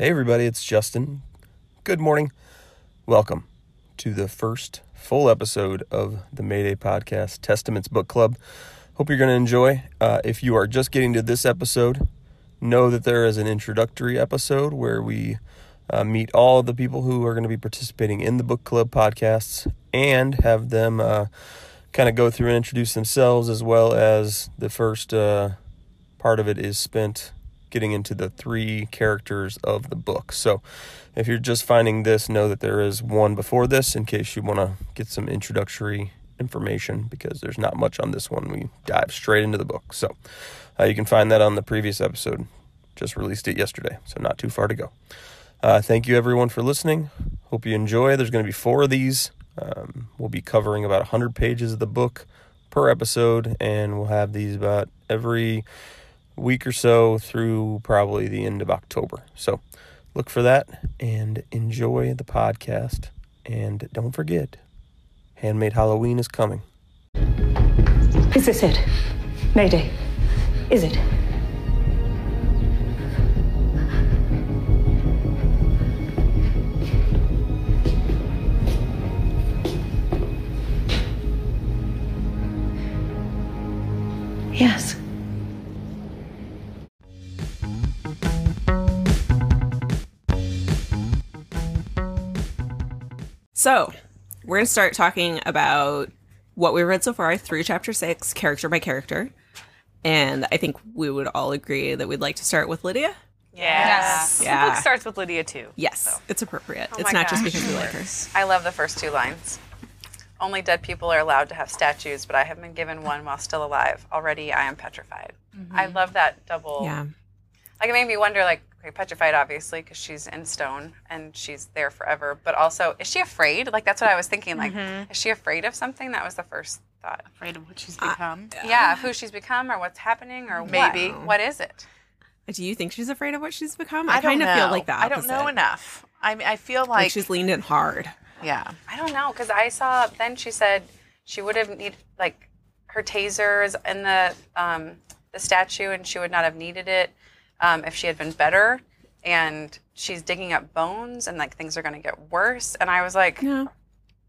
Hey, everybody, it's Justin. Good morning. Welcome to the first full episode of the Mayday Podcast Testaments Book Club. Hope you're going to enjoy. Uh, if you are just getting to this episode, know that there is an introductory episode where we uh, meet all the people who are going to be participating in the book club podcasts and have them uh, kind of go through and introduce themselves, as well as the first uh, part of it is spent getting into the three characters of the book. So if you're just finding this, know that there is one before this in case you want to get some introductory information because there's not much on this one. We dive straight into the book. So uh, you can find that on the previous episode. Just released it yesterday, so not too far to go. Uh, thank you everyone for listening. Hope you enjoy. There's going to be four of these. Um, we'll be covering about 100 pages of the book per episode, and we'll have these about every week or so through probably the end of October. So look for that and enjoy the podcast. And don't forget, Handmade Halloween is coming. Is this it? Mayday. Is it? Yes. So, we're going to start talking about what we've read so far through chapter six, character by character. And I think we would all agree that we'd like to start with Lydia. Yes. Yeah. The book starts with Lydia too. Yes, it's appropriate. Oh it's my not just because we like her. I love the first two lines. Only dead people are allowed to have statues, but I have been given one while still alive. Already I am petrified. Mm-hmm. I love that double. Yeah. Like it made me wonder, like, okay, petrified obviously because she's in stone and she's there forever. But also, is she afraid? Like that's what I was thinking. Like, is she afraid of something? That was the first thought. Afraid of what she's become. Yeah, of who she's become or what's happening or Maybe. what? What is it? Do you think she's afraid of what she's become? I, I, kind don't of feel like that I don't know enough. I mean, I feel Like, like, she's leaned in hard. yeah. I don't know because I saw then she said she would have needed like her tasers in the um, the statue and she would not have needed it um, if she had been better. And she's digging up bones and like things are going to get worse. And I was like, No.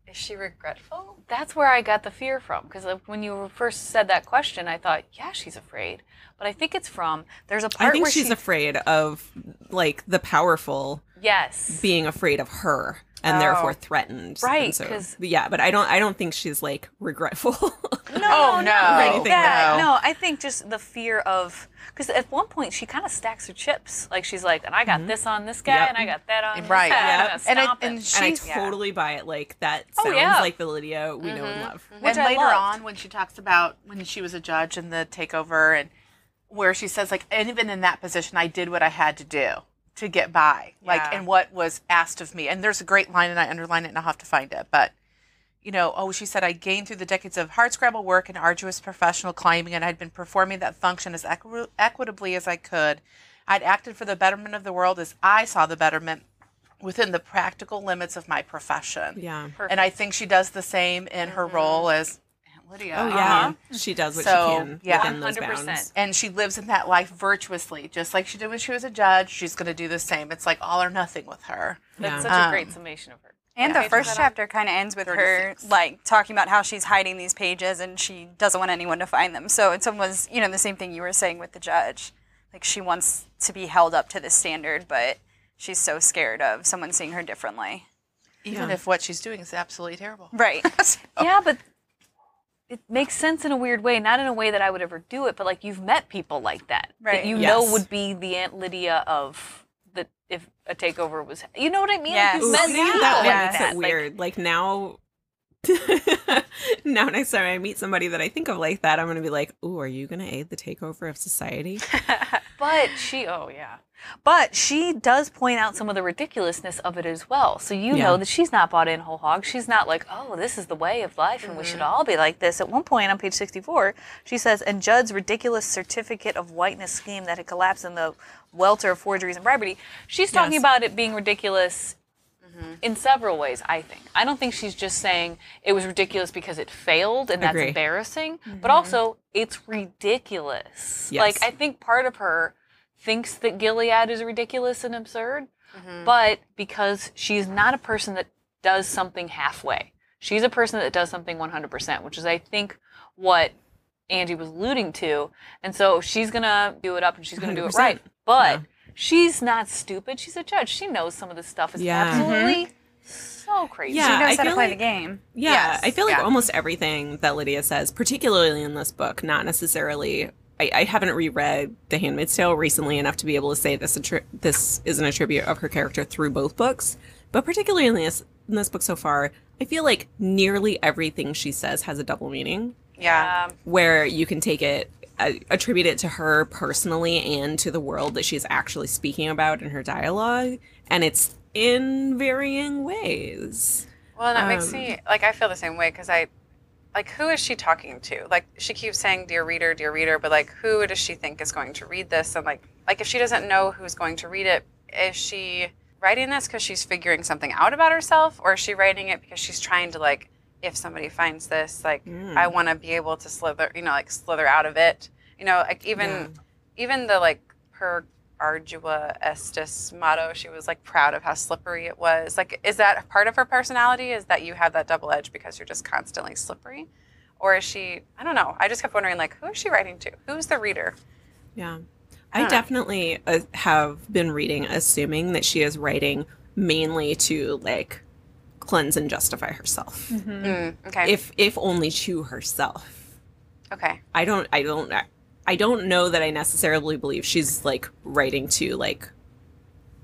is she regretful? that's where I got the fear from. Because when you first said that question, I thought, yeah, she's afraid. But I think it's from there's a part I think where she's she, afraid of like the powerful yes, being afraid of her and therefore oh. threatened. Right, so- 'cause- yeah, but I don't. I don't think she's like regretful. no, Oh, no. Or anything that, no. no. I think just the fear of because at one point she kind of stacks her chips. Like she's like, and I got mm-hmm. this on this guy, Yep. and I got that on Right. this guy. Yeah. And I- stomp and she- and I She's- totally buy it. Like that Oh, sounds yeah. like the Lydia we know and mm-hmm. love. Mm-hmm. Which and I later loved. on, when she talks about when she was a judge in the takeover, and where she says like, and even in that position, I did what I had to do to get by, like, Yeah. and what was asked of me. And there's a great line, and I underline it, and I'll have to find it, but. You know, oh, she said, I gained through the decades of hard scrabble work and arduous professional climbing, and I'd been performing that function as equi- equitably as I could. I'd acted for the betterment of the world as I saw the betterment within the practical limits of my profession. Yeah. And I think she does the same in her mm-hmm. role as Lydia. Oh yeah, she does what So, she can yeah. within those 100%. bounds. And she lives in that life virtuously, just like she did when she was a judge. She's going to do the same. It's like all or nothing with her. That's Yeah. such a Um, great summation of her. Yeah. And the first chapter kind of ends with her like talking about how she's hiding these pages and she doesn't want anyone to find them. So it's almost you know the same thing you were saying with the judge. Like she wants to be held up to this standard, but she's so scared of someone seeing her differently. Even Yeah. if what she's doing is absolutely terrible. Right. Yeah, but it makes sense in a weird way. Not in a way that I would ever do it, but like you've met people like that Right. that you Yes. know would be the Aunt Lydia of the if a takeover was. You know what I mean? Yes. Like, you've Ooh, met see, people that like one makes that. it Like, weird. Like, now, now next time I meet somebody that I think of like that, I'm gonna be like, "Ooh, are you gonna aid the takeover of society?" But she, oh yeah. But she does point out some of the ridiculousness of it as well. So you Yeah. know that she's not bought in whole hog. She's not like, oh, this is the way of life and we should mm-hmm. all be like this. At one point on page 64, she says, and Judd's ridiculous certificate of whiteness scheme that had collapsed in the welter of forgeries and bribery. She's talking Yes. about it being ridiculous mm-hmm. in several ways, I think. I don't think she's just saying it was ridiculous because it failed and that's Agree. embarrassing, but mm-hmm. also it's ridiculous. Yes. Like, I think part of her thinks that Gilead is ridiculous and absurd, mm-hmm. but because she's not a person that does something halfway. She's a person that does something 100%, which is, I think, what Angie was alluding to. And so she's going to do it up and she's going to do it right. But she's not stupid. She's a judge. She knows some of this stuff is Yeah. absolutely mm-hmm. so crazy. Yeah, She knows I how to play like- the game. Yeah, Yes, I feel like yeah. almost everything that Lydia says, particularly in this book, not necessarily. I, I haven't reread The Handmaid's Tale recently enough to be able to say this attri- this is an attribute of her character through both books, but particularly in this in this book so far, I feel like nearly everything she says has a double meaning, Yeah. Um, where you can take it. Uh, attribute it to her personally and to the world that she's actually speaking about in her dialogue, and it's in varying ways. Well, and that makes Um, me like I feel the same way because I, like, who is she talking to? Like, she keeps saying, "Dear reader, dear reader," but like, who does she think is going to read this? And like, like if she doesn't know who's going to read it, is she writing this because she's figuring something out about herself, or is she writing it because she's trying to like, if somebody finds this, like, hmm. I want to be able to slither, you know, like slither out of it. You know, like even, Yeah. even the like per ardua estis motto. She was like proud of how slippery it was. Like is that part of her personality is that you have that double edge because you're just constantly slippery? Or is she i don't know. I just kept wondering like who is she writing to? Who's the reader? Yeah. I definitely uh, have been reading assuming that she is writing mainly to like cleanse and justify herself. Mm, okay. If if only to herself. okay. I don't I don't I don't know that I necessarily believe she's like writing to like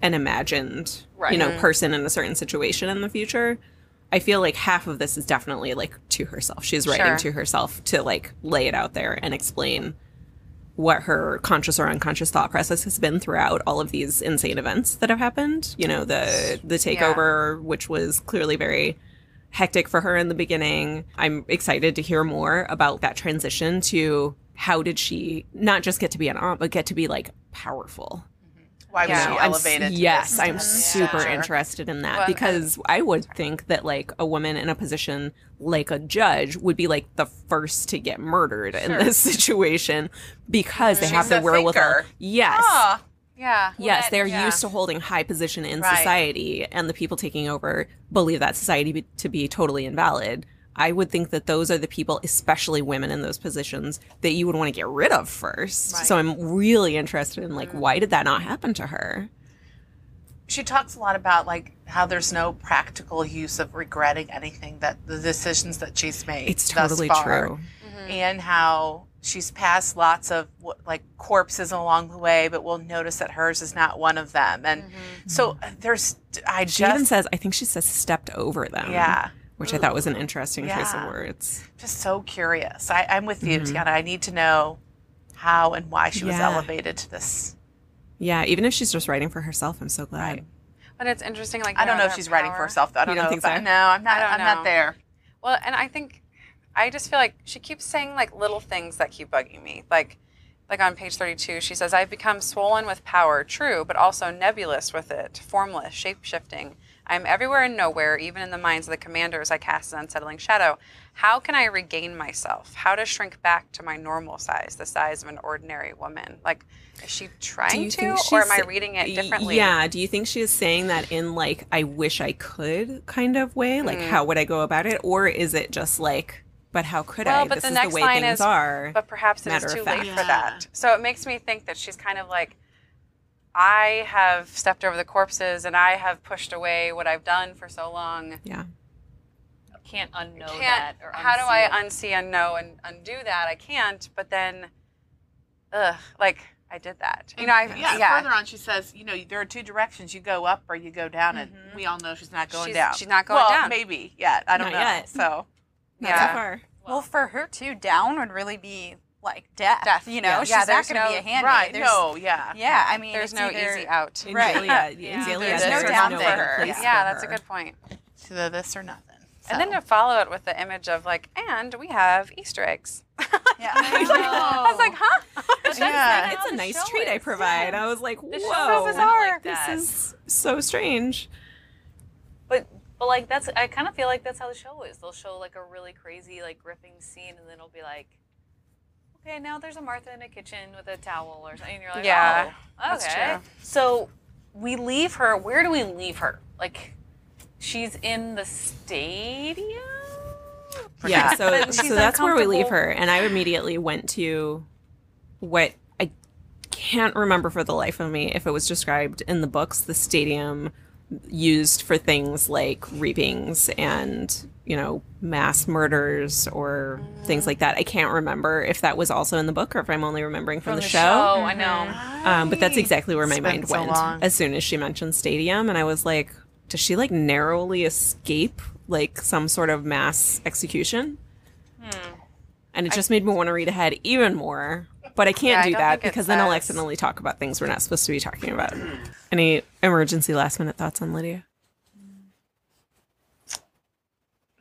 an imagined you know person in a certain situation in the future. I feel like half of this is definitely like to herself. She's writing Sure. to herself to like lay it out there and explain what her conscious or unconscious thought process has been throughout all of these insane events that have happened. You know, the the takeover, which was clearly very hectic for her in the beginning. I'm excited to hear more about that transition to how did she not just get to be an aunt, but get to be like powerful. Why was Yeah. she I'm I'm elevated? to yes. I'm super Sure. interested in that Well, because I would think that like a woman in a position like a judge would be like the first to get murdered in this situation because they have She's the wherewithal. thinker. Yes. Ah, yeah Yes, they're yeah. used to holding high position in Right. society, and the people taking over believe that society be, to be totally invalid. I would think that those are the people, especially women in those positions, that you would want to get rid of first. So I'm really interested in like, why did that not happen to her? she talks a lot about like how there's no practical use of regretting anything that the decisions that she's made. It's thus totally far. true. and how she's passed lots of like corpses along the way, but we'll notice that hers is not one of them. And so uh, there's, I She even just, says, I think she says stepped over them. yeah, Which I thought was an interesting choice of Yeah. words. just so curious. I, I'm with you, mm-hmm. Tiana. I need to know how and why she was Yeah. elevated to this. Yeah, even if she's just writing for herself, I'm so glad. but it's interesting like I don't know if her she's writing for herself. Though. I don't, don't know. think if I- so? No, I'm not. I don't I'm know. not there. Well, and I think I just feel like she keeps saying like little things that keep bugging me. Like like on page 32, she says, I've become swollen with power, true, but also nebulous with it, formless, shape shifting. I am everywhere and nowhere, even in the minds of the commanders I cast an unsettling shadow. How can I regain myself? How to shrink back to my normal size, the size of an ordinary woman? Like, is she trying to, or am I reading it differently? Yeah. Do you think she is saying that in like I wish I could kind of way? Like Mm. how would I go about it? Or is it just like, but how could Well, I? but this the is next the way line things is, are. but perhaps it is too late fact. for that. So it makes me think that she's kind of like, I have stepped over the corpses and I have pushed away what I've done for so long. yeah. Can't unknow Can't. that. Or how do I it. unsee, unknow, and undo that? I can't. But then, ugh, like I did that. You know, I Yeah, yeah. Further on, she says, you know, there are two directions: you go up or you go down, and mm-hmm. we all know she's not going She's- down. she's not going down. well, down. Maybe yet. I don't Not know. yet. So Not Yeah. so far. Well, for her too, down would really be like death. Death, You know, yeah. she's Yeah, not going to be a handmaid. right? There's, no, yeah. Yeah, I mean, There's no either- easy out. In Right. Gilead, Yeah. Gilead, There's there's no no, down no for better her. Yeah, for that's a good point. It's either this or nothing. And then to follow it with the image of like, and we have Easter eggs. Yeah. I was like, huh? yeah. It's a nice show treat I is. provide. I was like, The show whoa, is kinda like this is so strange. But but like that's I kind of feel like that's how the show is. They'll show like a really crazy like gripping scene, and then it'll be like, okay, now there's a Martha in a kitchen with a towel or something. And you're like, Yeah, oh, that's okay. true. So we leave her. Where do we leave her? Like, she's in the stadium. Yeah, so so that's where we leave her, and I immediately went to what I can't remember for the life of me if it was described in the books. The stadium used for things like reapings and you know mass murders or things like that. I can't remember if that was also in the book or if I'm only remembering from, the, show. Oh, I know. Um, but that's exactly where my It's mind went as soon as she mentioned stadium, and I was like, does she like narrowly escape like some sort of mass execution? Hmm. And it just made me want to read ahead even more. But I can't Yeah, do don't that because then I'll accidentally talk about things we're not supposed to be talking about. Any emergency last minute thoughts on Lydia?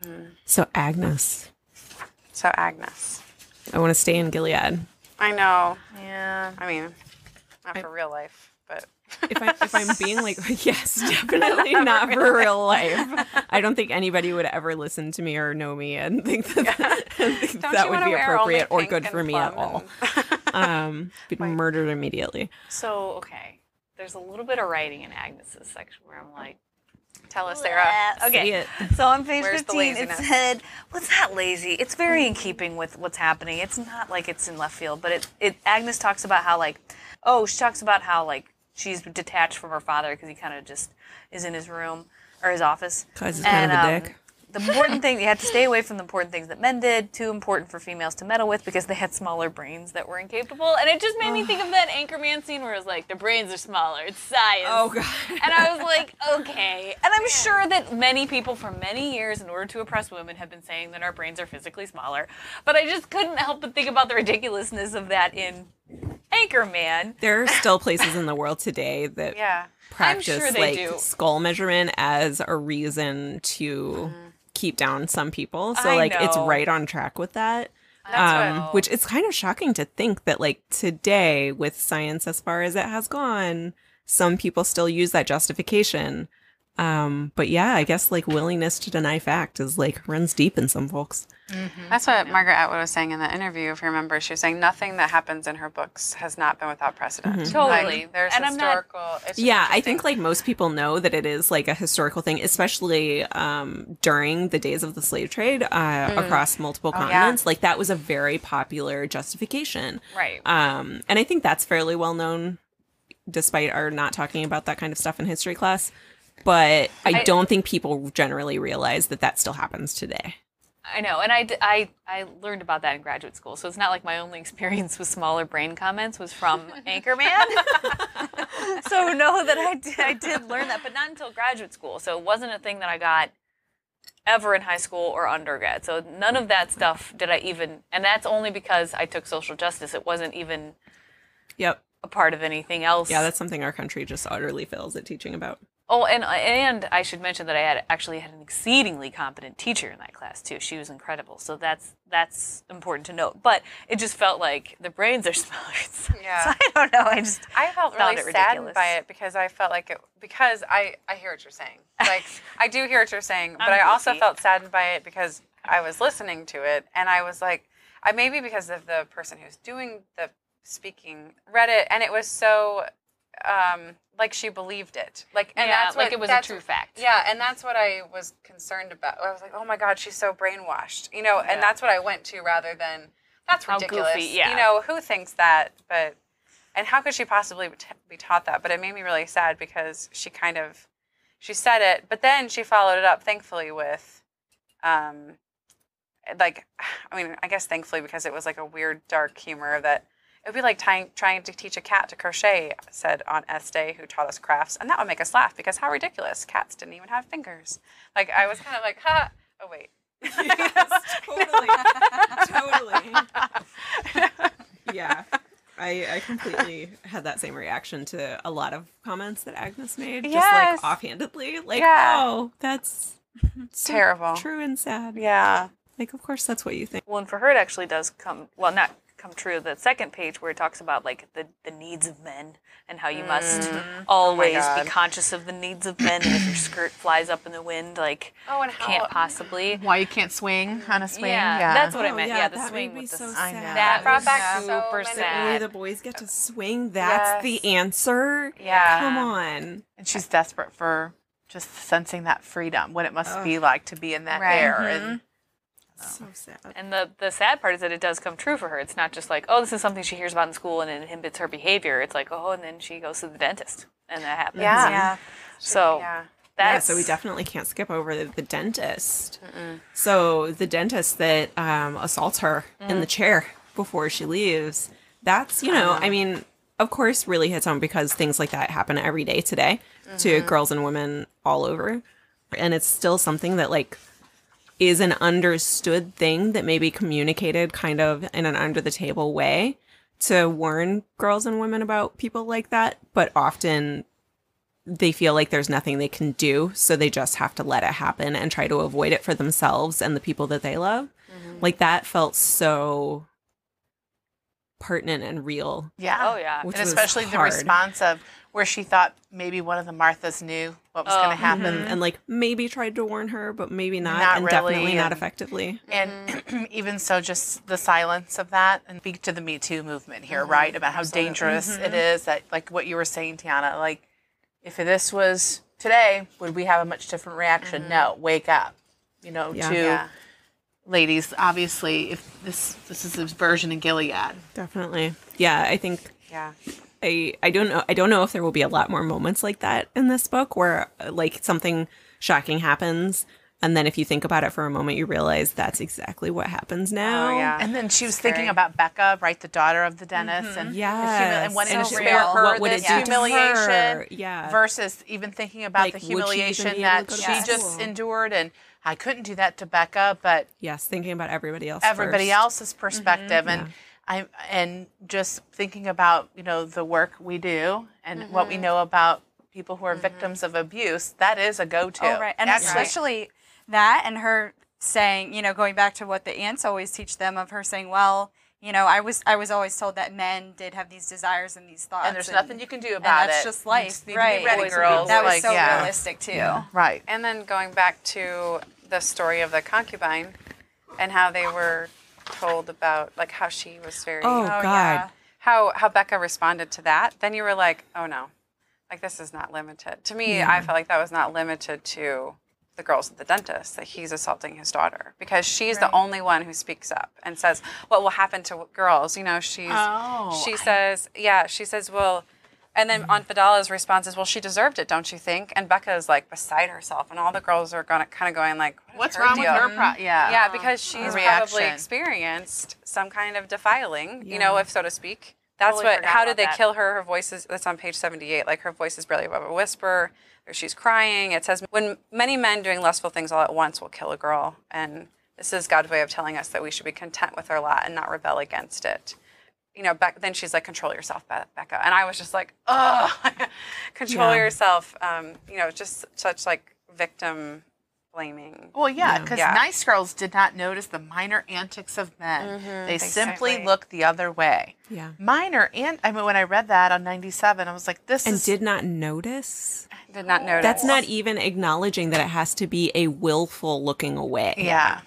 Mm. So Agnes, So Agnes. I want to stay in Gilead. I know. Yeah. I mean, not for real life, but if I if I'm being like yes, definitely not for real life. I don't think anybody would ever listen to me or know me and think that, and think that would be appropriate or good for me at all. Um, be murdered immediately. So okay, there's a little bit of writing in Agnes's section where I'm like, Tell us, Sarah. Okay. it. So on page Where's 15, it said, "Well, it's not lazy. It's very in keeping with what's happening. It's not like it's in left field, but it, it." Agnes talks about how like, oh, she talks about how like she's detached from her father because he kind of just is in his room or his office. Cause he's kind of a um, dick. The important thing you had to stay away from the important things that men did. Too important for females to meddle with because they had smaller brains that were incapable. And it just made me think of that Anchorman scene where it was like, "The brains are smaller. It's science." Oh god. And I was like, okay. And I'm sure that many people for many years, in order to oppress women, have been saying that our brains are physically smaller. But I just couldn't help but think about the ridiculousness of that in Anchorman. There are still places in the world today that Yeah. practice sure like do. skull measurement as a reason to keep down some people. So I like it's right on track with that. Um, which it's kind of shocking to think that like today with science as far as it has gone, some people still use that justification. Um, but yeah, I guess like willingness to deny fact is like runs deep in some folks. That's what Margaret Atwood was saying in the interview. If you remember, she was saying nothing that happens in her books has not been without precedent. Totally. Like, there's And I'm not- historical. it's Yeah, I think like most people know that it is like a historical thing, especially um, during the days of the slave trade uh, across multiple yeah. continents. Like that was a very popular justification. Right. Um, and I think that's fairly well known, despite our not talking about that kind of stuff in history class. But I, don't think people generally realize that that still happens today. I know, and I I learned about that in graduate school, so it's not like my only experience with smaller brain comments was from Anchorman. so know that I did, I did learn that, but not until graduate school. So it wasn't a thing that I got ever in high school or undergrad. So none of that stuff did I even, and that's only because I took social justice. It wasn't even Yep. a part of anything else. Yeah, that's something our country just utterly fails at teaching about. Oh, and and I should mention that I had actually had an exceedingly competent teacher in that class too. She was incredible. So that's that's important to note. But it just felt like the brains are smaller. So, Yeah. so I don't know. I just I felt really it saddened by it because I felt like it because I I hear what you're saying. Like I do hear what you're saying, but I'm also felt saddened by it because I was listening to it and I was like, I maybe because of the person who's doing the speaking read it and it was so um like she believed it. Like and Yeah, that's like what, it was a true fact. Yeah, and that's what I was concerned about. I was like, oh my god, she's so brainwashed. You know, and that's what I went to rather than that's ridiculous. goofy, yeah. You know, who thinks that? But and how could she possibly be taught that? But it made me really sad because she kind of she said it, but then she followed it up, thankfully, with um, like I mean, I guess thankfully because it was like a weird dark humor that it would be like trying trying to teach a cat to crochet. Said Aunt Estée, who taught us crafts, and that would make us laugh because how ridiculous! Cats didn't even have fingers. Like I was kind of like, ha. Oh wait. totally. totally. yeah. I, I completely had that same reaction to a lot of comments that Agnes made, just Yes. like offhandedly. Like, Yeah. oh, that's so Terrible. true and sad. Yeah. Like, of course, that's what you think. well, and for her, it actually does come. Well, not come true. The second page where it talks about like the, the needs of men and how you must Mm-hmm. always God. be conscious of the needs of men. and if your skirt flies up in the wind, like Oh, and how- can't possibly. Why you can't swing on a swing? Yeah, that's what I Oh, meant. yeah, Yeah, the that swing made me with the so s- I know. That brought back so super many- Only sad. the boys get to swing. That's the answer. Yeah. Come on. And she's desperate for just sensing that freedom, what it must be like to be in that Right. air. And So oh. sad. And the the sad part is that it does come true for her. It's not just like, oh, this is something she hears about in school and it inhibits her behavior. It's like, oh, and then she goes to the dentist, and that happens. Yeah. And Yeah. So Yeah. Yeah, so we definitely can't skip over the, the dentist. So the dentist that um, assaults her in the mm. chair before she leaves, that's, you know, I uh-huh. mean, of course, really hits home because things like that happen every day today to mm-hmm. girls and women all over. And it's still something that, like, is an understood thing that may be communicated kind of in an under the table way to warn girls and women about people like that, but often they feel like there's nothing they can do, so they just have to let it happen and try to avoid it for themselves and the people that they love. Mm-hmm. Like that felt so pertinent and real. yeah. oh yeah. And was especially the response of where she thought maybe one of the Marthas knew what was going to oh, happen. Mm-hmm. And like maybe tried to warn her, but maybe not, Not and really, definitely not and- effectively. And even so, just the silence of that and speak to the Me Too movement here, mm-hmm. right? About how dangerous it mm-hmm. is that, like what you were saying, Tiana, like if this was today, would we have a much different reaction? No, wake up. You know, Yeah. to Yeah. ladies, obviously, if this this is a version in Gilead. Definitely. Yeah, I think Yeah. I I don't know I don't know if there will be a lot more moments like that in this book where like something shocking happens and then if you think about it for a moment you realize that's exactly what happens oh, now. Oh, yeah. And then she was Scary. thinking about Becca, right, the daughter of the dentist, mm-hmm. and the humi- Yes. and wanting And so spare real. her What would this it do to humiliation, her? Yeah. versus even thinking about Like, the would she humiliation be able to that go to she just endured, and I couldn't do that to Becca, but Yes, thinking about everybody else. everybody first. else's perspective, mm-hmm. and I and just thinking about you know the work we do and what we mm-hmm. know about people who are mm-hmm. victims of abuse. That is a go-to. Oh, right. And Actually, especially that and her saying, you know, going back to what the aunts always teach them of her saying, well, you know, I was I was always told that men did have these desires and these thoughts. and there's nothing you can do about it. and that's it. just life, just right? ready, girls. That was like, so yeah. realistic too. Right. And then going back to the story of the concubine and how they were told about like how she was very Oh, Oh, god. yeah. how how Becca responded to that, then you were like, oh no, like this is not limited. To me, I felt like that was not limited to the girls at the dentist that he's assaulting his daughter because she's the only one who speaks up and says what will happen to girls. You know, she's Oh, she says, yeah, she says, well. And then Aunt Vidala's response is, "Well, she deserved it, don't you think?" And Becca is like beside herself, and all the girls are gonna kind of going like, What's her wrong with her? Pro- yeah. Yeah, because she's probably experienced some kind of defiling, you know, if so to speak. That's Totally what. How did they that. kill her? Her voice is. That's on page seventy-eight. Like her voice is barely above a whisper. Or she's crying. It says, "When many men doing lustful things all at once will kill a girl," and this is God's way of telling us that we should be content with our lot and not rebel against it. You know, Bec- then she's like, "Control yourself, Be- Becca," and I was just like, "Oh, control Yeah. yourself." Um, you know, just such like victim blaming. Well, yeah, because Yeah. nice girls did not notice the minor antics of men. They simply Exactly. looked the other way. Yeah. Minor and I mean, when I read that on '97, I was like, "This And is did not notice. Did not notice. That's not even acknowledging that it has to be a willful looking away. yeah."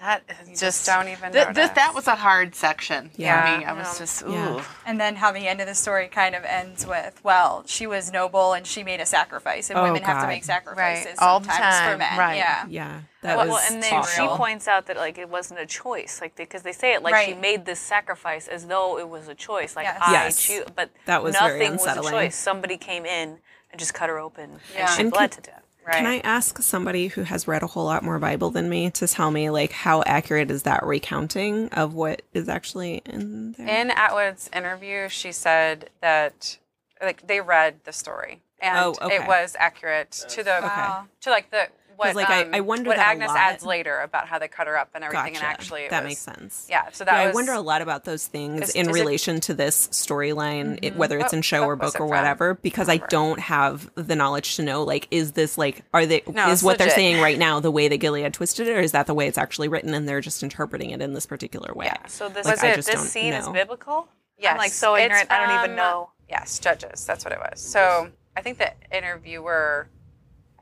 That is just, just don't even th- th- that was a hard section Yeah. for me. I was just ooh. Yeah. And then how the end of the story kind of ends with, well, she was noble and she made a sacrifice, and Oh, women have to make sacrifices Right. All the sometimes for time. men. Right. Yeah. Yeah. That Well, was and then awful. she points out that like it wasn't a choice, like because they say it like she made this sacrifice as though it was a choice, like Yes. I Yes. choose, but That was very nothing was a unsettling. choice. Somebody came in and just cut her open, Yeah. and she And bled can- to death. Right. Can I ask somebody who has read a whole lot more Bible than me to tell me like how accurate is that recounting of what is actually in there? In Atwood's interview, she said that like they read the story and Oh, okay. it was accurate to the Wow. to like the what like, I- um, I wonder what that a Agnes lot. adds later about how they cut her up and everything, Gotcha. and actually it that was- makes sense. Yeah, so that yeah, was. I wonder a lot about those things Is- in is it- relation to this storyline, it- whether it's What- in show what or book it or from? whatever, because I don't have the knowledge to know. Like, is this like, are they, No, is it's what they're saying right now the way that Gilead twisted it, or is that the way it's actually written and they're just interpreting it in this particular way? Yeah. So this Like, I is just this don't scene is biblical. Yes, I'm like so it's ignorant. I don't even know. Yes, judges. That's what it was. So I think the interviewer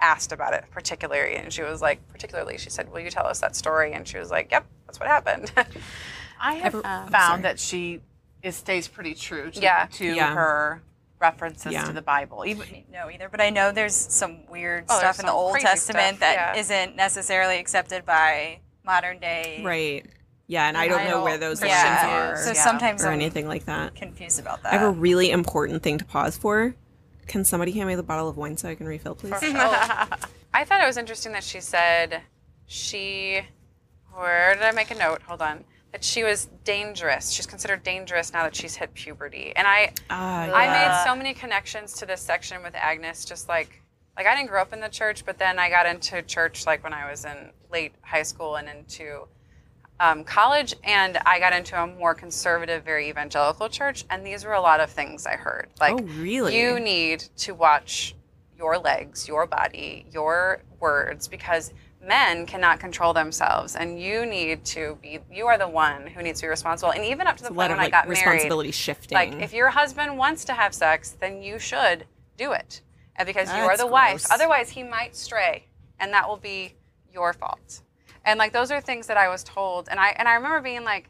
asked about it particularly, and she was like, particularly, she said, "Will you tell us that story?" And she was like, "Yep, that's what happened." I have Ever- found sorry. that she it stays pretty true to, Yeah. to Yeah. her references Yeah. to the Bible. Even know either, but I know there's some weird Oh, stuff in the Old Testament stuff, that yeah. not necessarily accepted by modern day. Right. Yeah, and I don't know where those lines Yeah. are So Yeah. sometimes or I'm anything like that. confused about that. I have a really important thing to pause for. Can somebody hand me the bottle of wine so I can refill, please? I thought it was interesting that she said she. Where did I make a note? Hold on. That she was dangerous. She's considered dangerous now that she's hit puberty. And I, Ah, I yeah. made so many connections to this section with Agnes. Just like, like I didn't grow up in the church, but then I got into church like when I was in late high school and into um, college, and I got into a more conservative, very evangelical church. And these were a lot of things I heard. Like, Oh, really? You need to watch your legs, your body, your words, because men cannot control themselves, and you need to be. You are the one who needs to be responsible. And even up to the point when of I like got married, responsibility shifting. like if your husband wants to have sex, then you should do it, and because you are That's the wife. Otherwise, he might stray, and that will be your fault. And like those are things that I was told, and I and I remember being like,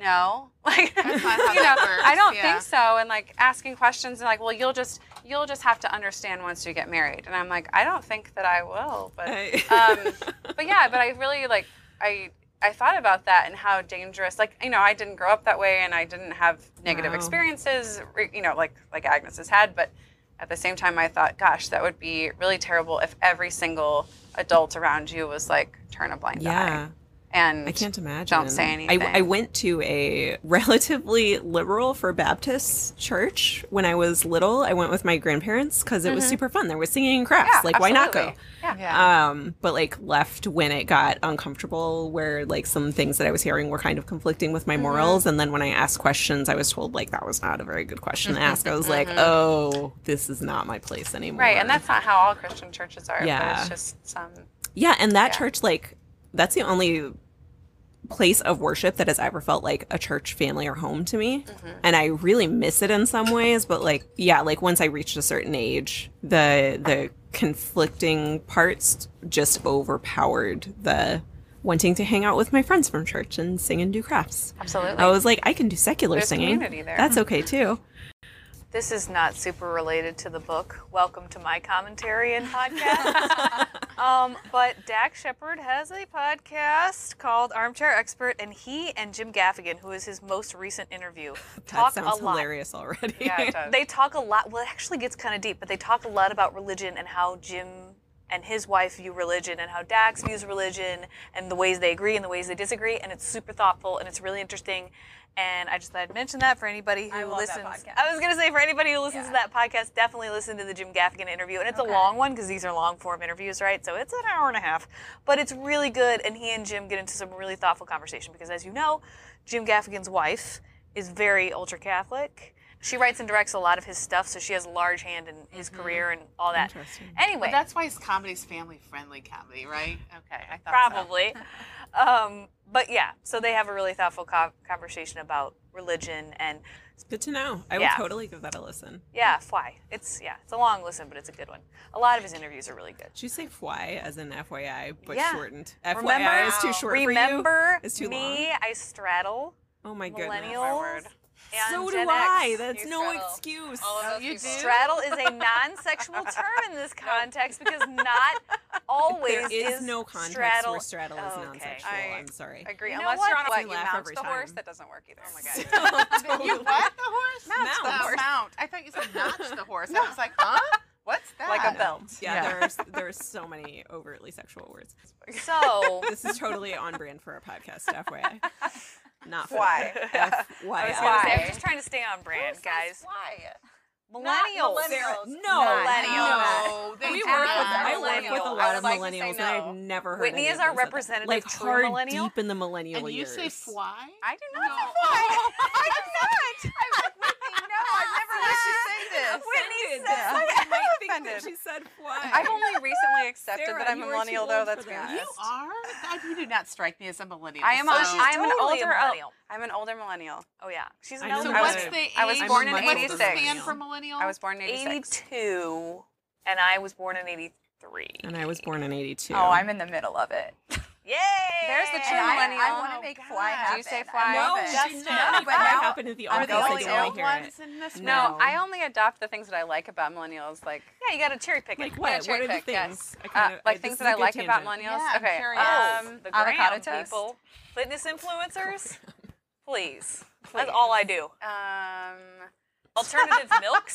no, like That's not how you know, I don't yeah. think so. And like asking questions and like, well, you'll just you'll just have to understand once you get married. And I'm like, I don't think that I will, but um, but yeah, but I really like I I thought about that and how dangerous. Like you know, I didn't grow up that way, and I didn't have negative Wow. experiences. You know, like like Agnes has had, but at the same time, I thought, gosh, that would be really terrible if every single adult around you was like, turn a blind yeah. eye. And I can't imagine. Don't say anything. I, I went to a relatively liberal for Baptist church when I was little. I went with my grandparents because it was super fun. There was singing and crafts. Mm-hmm. Yeah, like, why not go? Yeah. yeah. Um, but like left when it got uncomfortable, where like some things that I was hearing were kind of conflicting with Mm-hmm. my morals. And then when I asked questions, I was told like that was not a very good question to ask. I was like, Mm-hmm. oh, this is not my place anymore. Right, and that's not how all Christian churches are. But Yeah. it's just some. Yeah, and that Yeah. church, like, that's the only place of worship that has ever felt like a church family or home to me. Mm-hmm. And I really miss it in some ways, but like, yeah, like once I reached a certain age, the the conflicting parts just overpowered the wanting to hang out with my friends from church and sing and do crafts. Absolutely. I was like, I can do secular There's singing. That's okay too. This is not super related to the book. Welcome to my commentary and podcast. um, but Dax Shepard has a podcast called Armchair Expert, and he and Jim Gaffigan, who is his most recent interview, That talk sounds a lot. hilarious already. Yeah, it does. They talk a lot. Well, it actually gets kind of deep, but they talk a lot about religion and how Jim and his wife view religion and how Dax views religion and the ways they agree and the ways they disagree. And it's super thoughtful and it's really interesting. And I just thought I'd mention that for anybody who I listens. I was going to say, for anybody who listens to that podcast, definitely listen to the Jim Gaffigan interview. And it's a long one because these are long form interviews, right? So it's an hour and a half. But it's really good. And he and Jim get into some really thoughtful conversation because, as you know, Jim Gaffigan's wife is very ultra Catholic. She writes and directs a lot of his stuff, so she has a large hand in his career and all that. Interesting. Anyway, But that's why his comedy's family friendly comedy, right? Okay, I thought so. probably. um, but yeah, so they have a really thoughtful co- conversation about religion and It's good to know. I Yeah. would totally give that a listen. yeah, why? It's yeah, it's a long listen, but it's a good one. A lot of his interviews are really good. Did you say FY as in FYI, but Yeah. shortened? FYI Remember, is too short remember for you. It's too me? long. I straddle Oh my goodness. millennials. And So do Gen I. X. That's You no straddle. excuse. Oh, you do? Straddle is a non-sexual term in this context because not always There is no context straddle. where straddle is Oh, okay. non-sexual. I I'm sorry. I agree. You know Unless what? you're on a What? what, you laugh mount every the horse, that doesn't work either. Oh my god. You what? The horse? Mount. Mount. mount. I thought you said notch the horse. I was like, huh? What's that? Like a belt. Yeah, Yeah. there's there's so many overtly sexual words. So This is totally on brand for our podcast, FYI. Not Why? i was gonna say, i'm just trying to stay on brand, guys. Why? Millennials. No, Millennials. No, they We work with I love with a lot of would like to say millennials, and. I've never heard of. Whitney any is of our them say that. representative like true hard millennial. deep in the millennial And you years. say fly? I do not say fly. I do not. I'm Whitney. No, I've never heard you say this. Whitney said You might think that Offended. she said fly. I've only recently accepted Sarah, that I'm a millennial, though. That's Let's that. honest. You are? God, you do not strike me as a millennial. I am. so- A, I am an totally a older. Uh, millennial. I'm an older millennial. Oh yeah, she's an older. elder. So I what's the age? I was born in what's the 86. span for millennial? I was born in '86. 82, and I was born in 83. and I was born in '82. Oh, I'm in the middle of it. Yay! There's the true And I- I wanna make fly Do you say fly? no, love it. she Just did no, not make but that now- happen at the Are office. the only old to ones in this No, room? I only adopt the things that I like about millennials, like yeah, you got to cherry pick. Like Yeah, what? What cherry are the pick, things? yes. I Uh, kinda- like things this that is a I good like about millennials. Yeah, I'm okay. curious. Um, the avocado gram toast. people, fitness influencers, please. That's all I do. um, Alternative milks,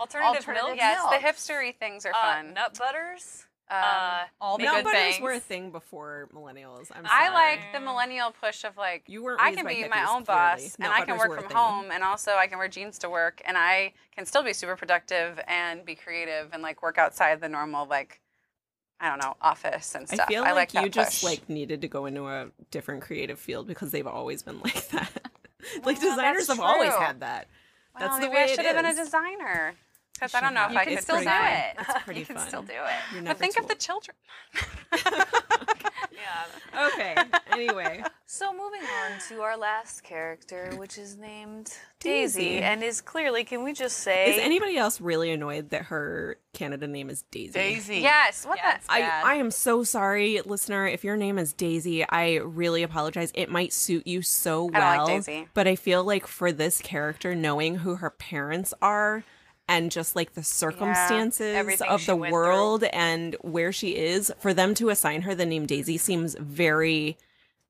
alternative, Alternative milks, yes, the hipstery things are uh, fun. nut butters. Um, uh, All the Nut good butters things. were a thing before millennials. I'm I like the millennial push of like You weren't I can by be my own clearly. boss and I can work from home and also I can wear jeans to work and I can still be super productive and be creative and like work outside the normal like I don't know office and I stuff. feel I like, like you that just like needed to go into a different creative field because they've always been like that. like Well, designers that's have always had that. well, That's the maybe way I it should have been a designer because I don't know if You I can could still do do it. It's pretty you can still do it. But think too of the children. Yeah. Okay. Anyway, So moving on to our last character, which is named Daisy. Daisy, and is clearly, can we just say, is anybody else really annoyed that her Canada name is Daisy? Daisy. Yes. What Yeah, the? I. I am so sorry, listener. If your name is Daisy, I really apologize. It might suit you so well. don't like Daisy. But I feel like for this character, knowing who her parents are and just like the circumstances everything of the went world and where she is, for them to assign her the name Daisy seems very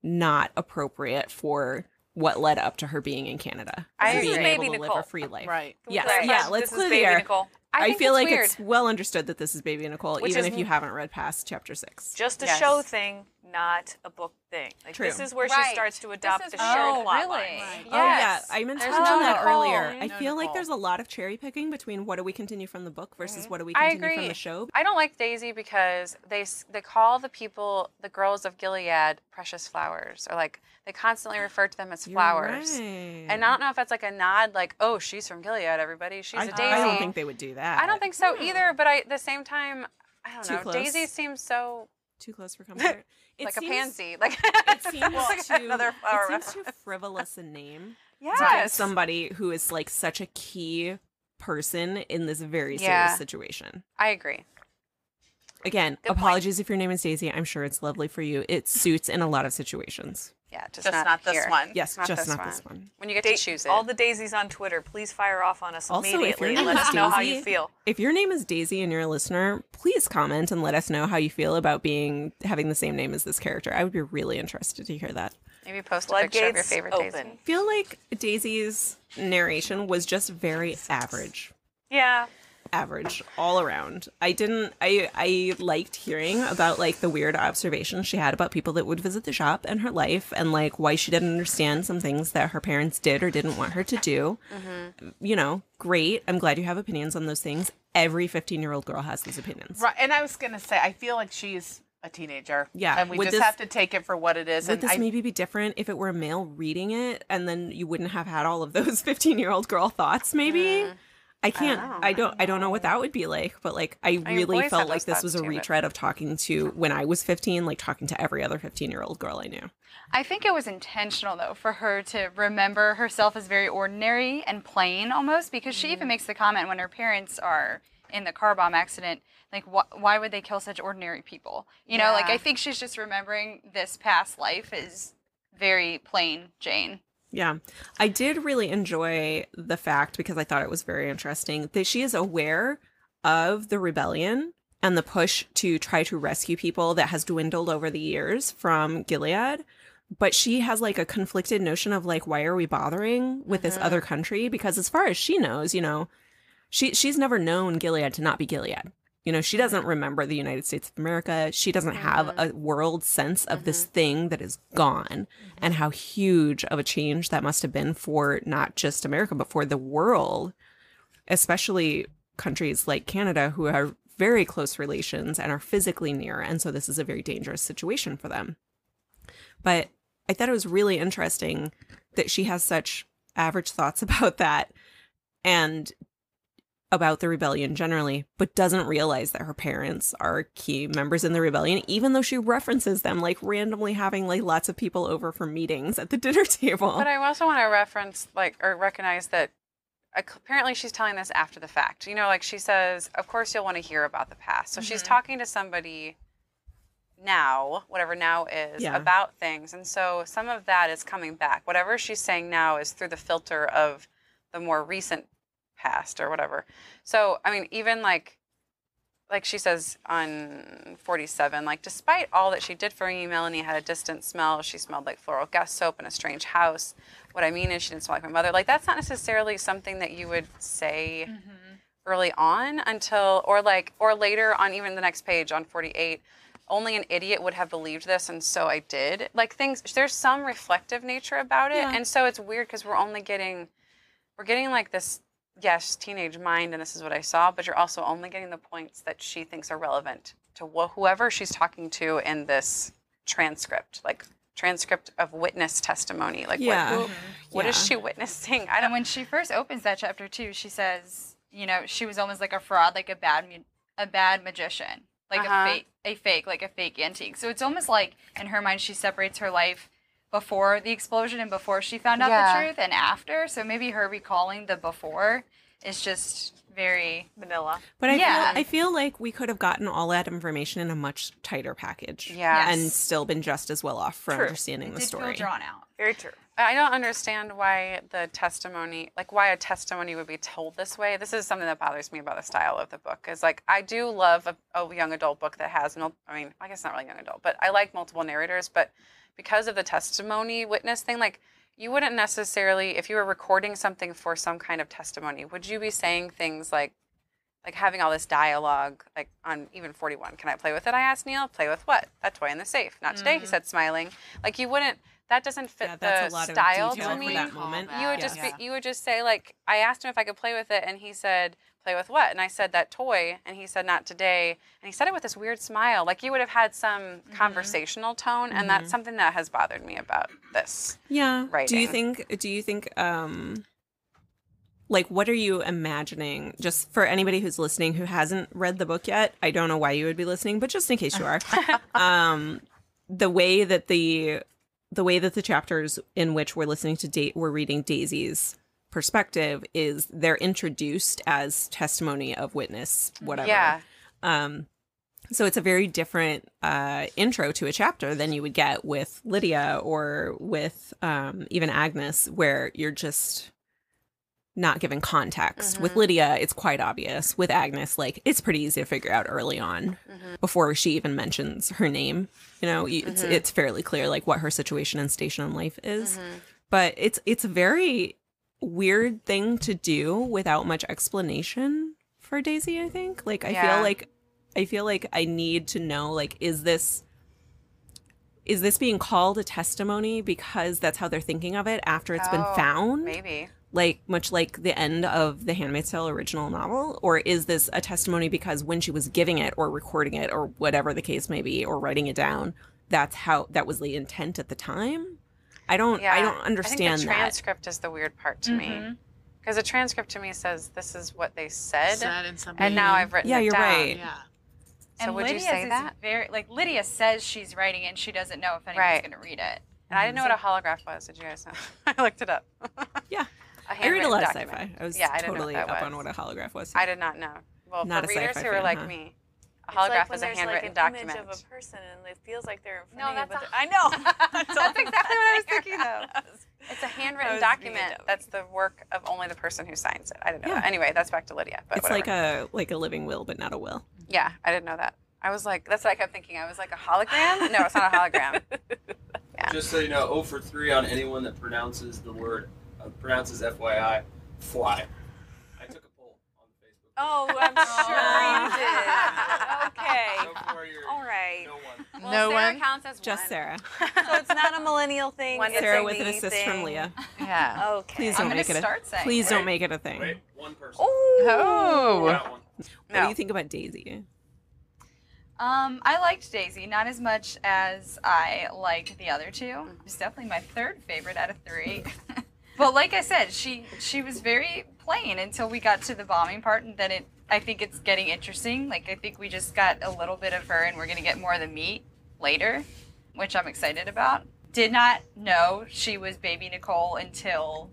not appropriate for what led up to her being in Canada. I and agree. being Baby able to live a free life. Right. Yes. Right. Yeah. Let's This is clear the air. Nicole. I I, feel it's like weird. it's well understood that this is Baby Nicole, Which even is- if you haven't read past chapter six. just a Yes. show thing, not a book thing? Like True. this is where Right. she starts to adopt the weird. shared Oh, plot really? line. Right. Oh yeah, Yes. I meant to There's touch on that Nicole. earlier. I No feel like there's a lot of cherry picking between what do we continue from the book versus mm-hmm. what do we I continue agree. from the show. I don't like Daisy because they they call the people, the girls of Gilead, precious flowers, or like they constantly refer to them as flowers. right. And I don't know if that's like a nod, like, oh, she's from Gilead, everybody. She's I, a Daisy. I don't think they would do that. I don't think so hmm. either. But I, at the same time, I don't Too know. close? Daisy seems so too close for comfort. It like seems, a pansy. Like It seems like too, another flower. It seems too frivolous a name to give somebody who is like such a key person in this very serious Yeah. situation. I agree. Again, Good point. apologies if your name is Daisy. I'm sure it's lovely for you. It suits in a lot of situations. Yeah, just, Just not, not, this one. Yes, Not just this not one. this one. When you get Da- to choose it. all the daisies on Twitter, please fire off on us Also, if your immediately. name Let is us know how you feel. If your name is Daisy and you're a listener, please comment and let us know how you feel about being having the same name as this character. I would be really interested to hear that. Maybe post a picture of your favorite open. Daisy. I feel like Daisy's narration was just very average. Yeah. Average all around. I didn't I I liked hearing about like the weird observations she had about people that would visit the shop and her life and like why she didn't understand some things that her parents did or didn't want her to do. Mm-hmm. You know, great. I'm glad you have opinions on those things. Every 15-year-old girl has these opinions. Right. And I was going to say, I feel like she's a teenager. Yeah, And we would just this- have to take it for what it is. Would and this I, maybe be different if it were a male reading it and then you wouldn't have had all of those 15 year old girl thoughts maybe? Mm. I can't I don't I don't know what that would be like, but like I really felt like this was a too, retread of talking to when I was 15 like talking to every other 15 year old girl I knew. I think it was intentional though for her to remember herself as very ordinary and plain almost because she even mm-hmm. makes the comment when her parents are in the car bomb accident like wh- why would they kill such ordinary people? You know, like I think she's just remembering this past life is very plain Jane. Yeah. I did really enjoy the fact because I thought it was very interesting that she is aware of the rebellion and the push to try to rescue people that has dwindled over the years from Gilead. But she has like a conflicted notion of like, why are we bothering with this mm-hmm. other country? Because as far as she knows, you know, she she's never known Gilead to not be Gilead. You know, she doesn't remember the United States of America. She doesn't have mm-hmm. a world sense of this mm-hmm. thing that is gone mm-hmm. and how huge of a change that must have been for not just America, but for the world, especially countries like Canada who are very close relations and are physically near. And so this is a very dangerous situation for them. But I thought it was really interesting that she has such average thoughts about that and about the rebellion generally, but doesn't realize that her parents are key members in the rebellion, even though she references them like randomly having like lots of people over for meetings at the dinner table. But I also want to reference, like, or recognize that apparently she's telling this after the fact. You know, like she says, of course you'll want to hear about the past. So she's mm-hmm. talking to somebody now, whatever now is, Yeah. about things. And so some of that is coming back. Whatever she's saying now is through the filter of the more recent past or whatever. So, I mean, even like, like she says on 47, like despite all that she did for me, Melanie had a distant smell. She smelled like floral guest soap in a strange house. What I mean is she didn't smell like my mother. Like that's not necessarily something that you would say mm-hmm. early on until or like or later on even the next page on 48 only an idiot would have believed this and so i did like things there's some reflective nature about it Yeah. and so it's weird because we're only getting we're getting like this yes teenage mind and this is what i saw but you're also only getting the points that she thinks are relevant to wh- whoever she's talking to in this transcript like transcript of witness testimony like Yeah. what, what is Yeah. she witnessing i And don't when she first opens that chapter too, she says, you know, she was almost like a fraud, like a bad, a bad magician, like Uh-huh. a fake, a fake, like a fake antique. So it's almost like in her mind, she separates her life before the explosion and before she found out Yeah. the truth, and after. So maybe her recalling the before is just very Vanilla. But I Yeah. feel I feel like we could have gotten all that information in a much tighter package. Yeah. And still been just as well off for True. understanding it the did story. feel drawn out. Very true. I don't understand why the testimony, like why a testimony would be told this way. This is something that bothers me about the style of the book. Is like I do love a, a young adult book that has, mul- I mean, I guess not really young adult, but I like multiple narrators. But because of the testimony witness thing, like you wouldn't necessarily, if you were recording something for some kind of testimony, would you be saying things like, like having all this dialogue, like on even 41, can I play with it? I asked Neil, play with what? That toy in the safe. Not today, he mm-hmm. said, smiling. Like you wouldn't, that doesn't fit Yeah, that's the a lot style of detail to for me. that moment. You would Yeah. just be, you would just say like I asked him if I could play with it and he said play with what and I said that toy and he said not today and he said it with this weird smile like you would have had some Mm-hmm. conversational tone and that's something that has bothered me about this. Yeah. Right. Do you think do you think um like what are you imagining just for anybody who's listening who hasn't read the book yet? I don't know why you would be listening, but just in case you are. um the way that the the way that the chapters in which we're listening to date we're reading Daisy's perspective is they're introduced as testimony of witness whatever. Yeah. Um, so it's a very different uh, intro to a chapter than you would get with Lydia or with um, even Agnes, where you're just not given context. With mm-hmm. Lydia, it's quite obvious. With Agnes, like it's pretty easy to figure out early on mm-hmm. before she even mentions her name. You know, it's mm-hmm. it's fairly clear like what her situation and station in life is. But it's it's a very weird thing to do without much explanation for Daisy, I think. Like I Yeah. feel like I feel like I need to know like is this is this being called a testimony because that's how they're thinking of it after it's been Oh, found? Maybe. Like much like the end of the Handmaid's Tale original novel or is this a testimony because when she was giving it or recording it or whatever the case may be or writing it down, that's how that was the intent at the time? I don't Yeah. I don't understand I think understand the transcript is the weird part to me. Mm-hmm. Because the transcript to me says this is what they said, Said and some and now I've written Yeah, it you're down. right. Yeah. So and would you Lydia's say is that? Very like Lydia says she's writing it and she doesn't know if anyone's Right. going to read it. And I didn't know what a mm-hmm. holograph was. Did you guys know? I looked it up. Yeah. A I read a handwritten lot of sci-fi. I was yeah, I totally what up that on what a holograph was. I did not know. Well, Not for a readers sci-fi who are fan, like huh? me, a It's like holograph when is a there's, handwritten like, an document. image of a person and it feels like they're in front No, of you. that's But a- they're- I know. that's, That's exactly what I was thinking of. It's a handwritten was a document. That's the work of only the person who signs it. I didn't know Yeah. Anyway, that's back to Lydia. But it's like a like a living will, but not a will. yeah, I didn't know that. I was like, that's what I kept thinking. I was like, a hologram? No, it's not a hologram. Just so you know, 0 for 3 on anyone that pronounces the word, uh, pronounces FYI, fly. I took a poll on Facebook. Oh, I'm sure you did. Okay. So far, you're All right. no one. Well, No Sarah one? counts as Just one. Sarah. So it's not a millennial thing. One it's Sarah a with an me assist thing. from Leah. Yeah. Okay. Please I'm don't gonna make it a start saying please it. don't make it a thing. Wait, one person. Ooh. Oh. Got one. What No. do you think about Daisy? Um, I liked Daisy, not as much as I liked the other two. It's definitely my third favorite out of three. But like I said, she she was very plain until we got to the bombing part, and then it. I think it's getting interesting. Like I think we just got a little bit of her, and we're gonna get more of the meat later, which I'm excited about. Did not know she was baby Nicole until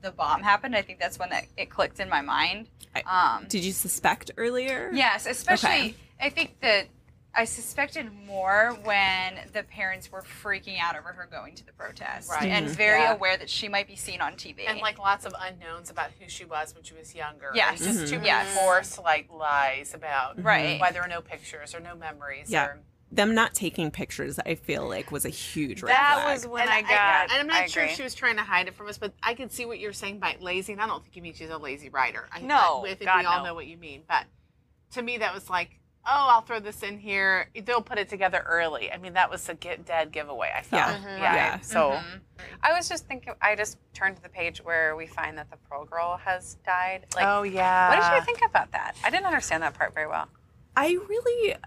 the bomb happened. I think that's when that it clicked in my mind. Um, Did you suspect earlier? Yes, especially Okay. I think that I suspected more when the parents were freaking out over her going to the protest Right. and mm-hmm. very Yeah. aware that she might be seen on TV. and like lots of unknowns about who she was when she was younger. Yes. It's just too mm-hmm. many Yes. forced like lies about mm-hmm. Right. why there are no pictures or no memories. Yeah. Or, Them not taking pictures, I feel like, was a huge red That flag. was when and I got. and I'm not I sure if agree. she was trying to hide it from us, but I could see what you're saying by lazy, and I don't think you mean she's a lazy writer. I, No, I, I think God, we all no. know what you mean, but to me that was like, oh, I'll throw this in here. They'll put it together early. I mean, that was a get dead giveaway. I felt. Yeah. Mhm. yeah. Yeah. So I was just thinking. I just turned to the page where we find that the Pearl Girl has died. Like, oh yeah. what did you think about that? I didn't understand that part very well. I really.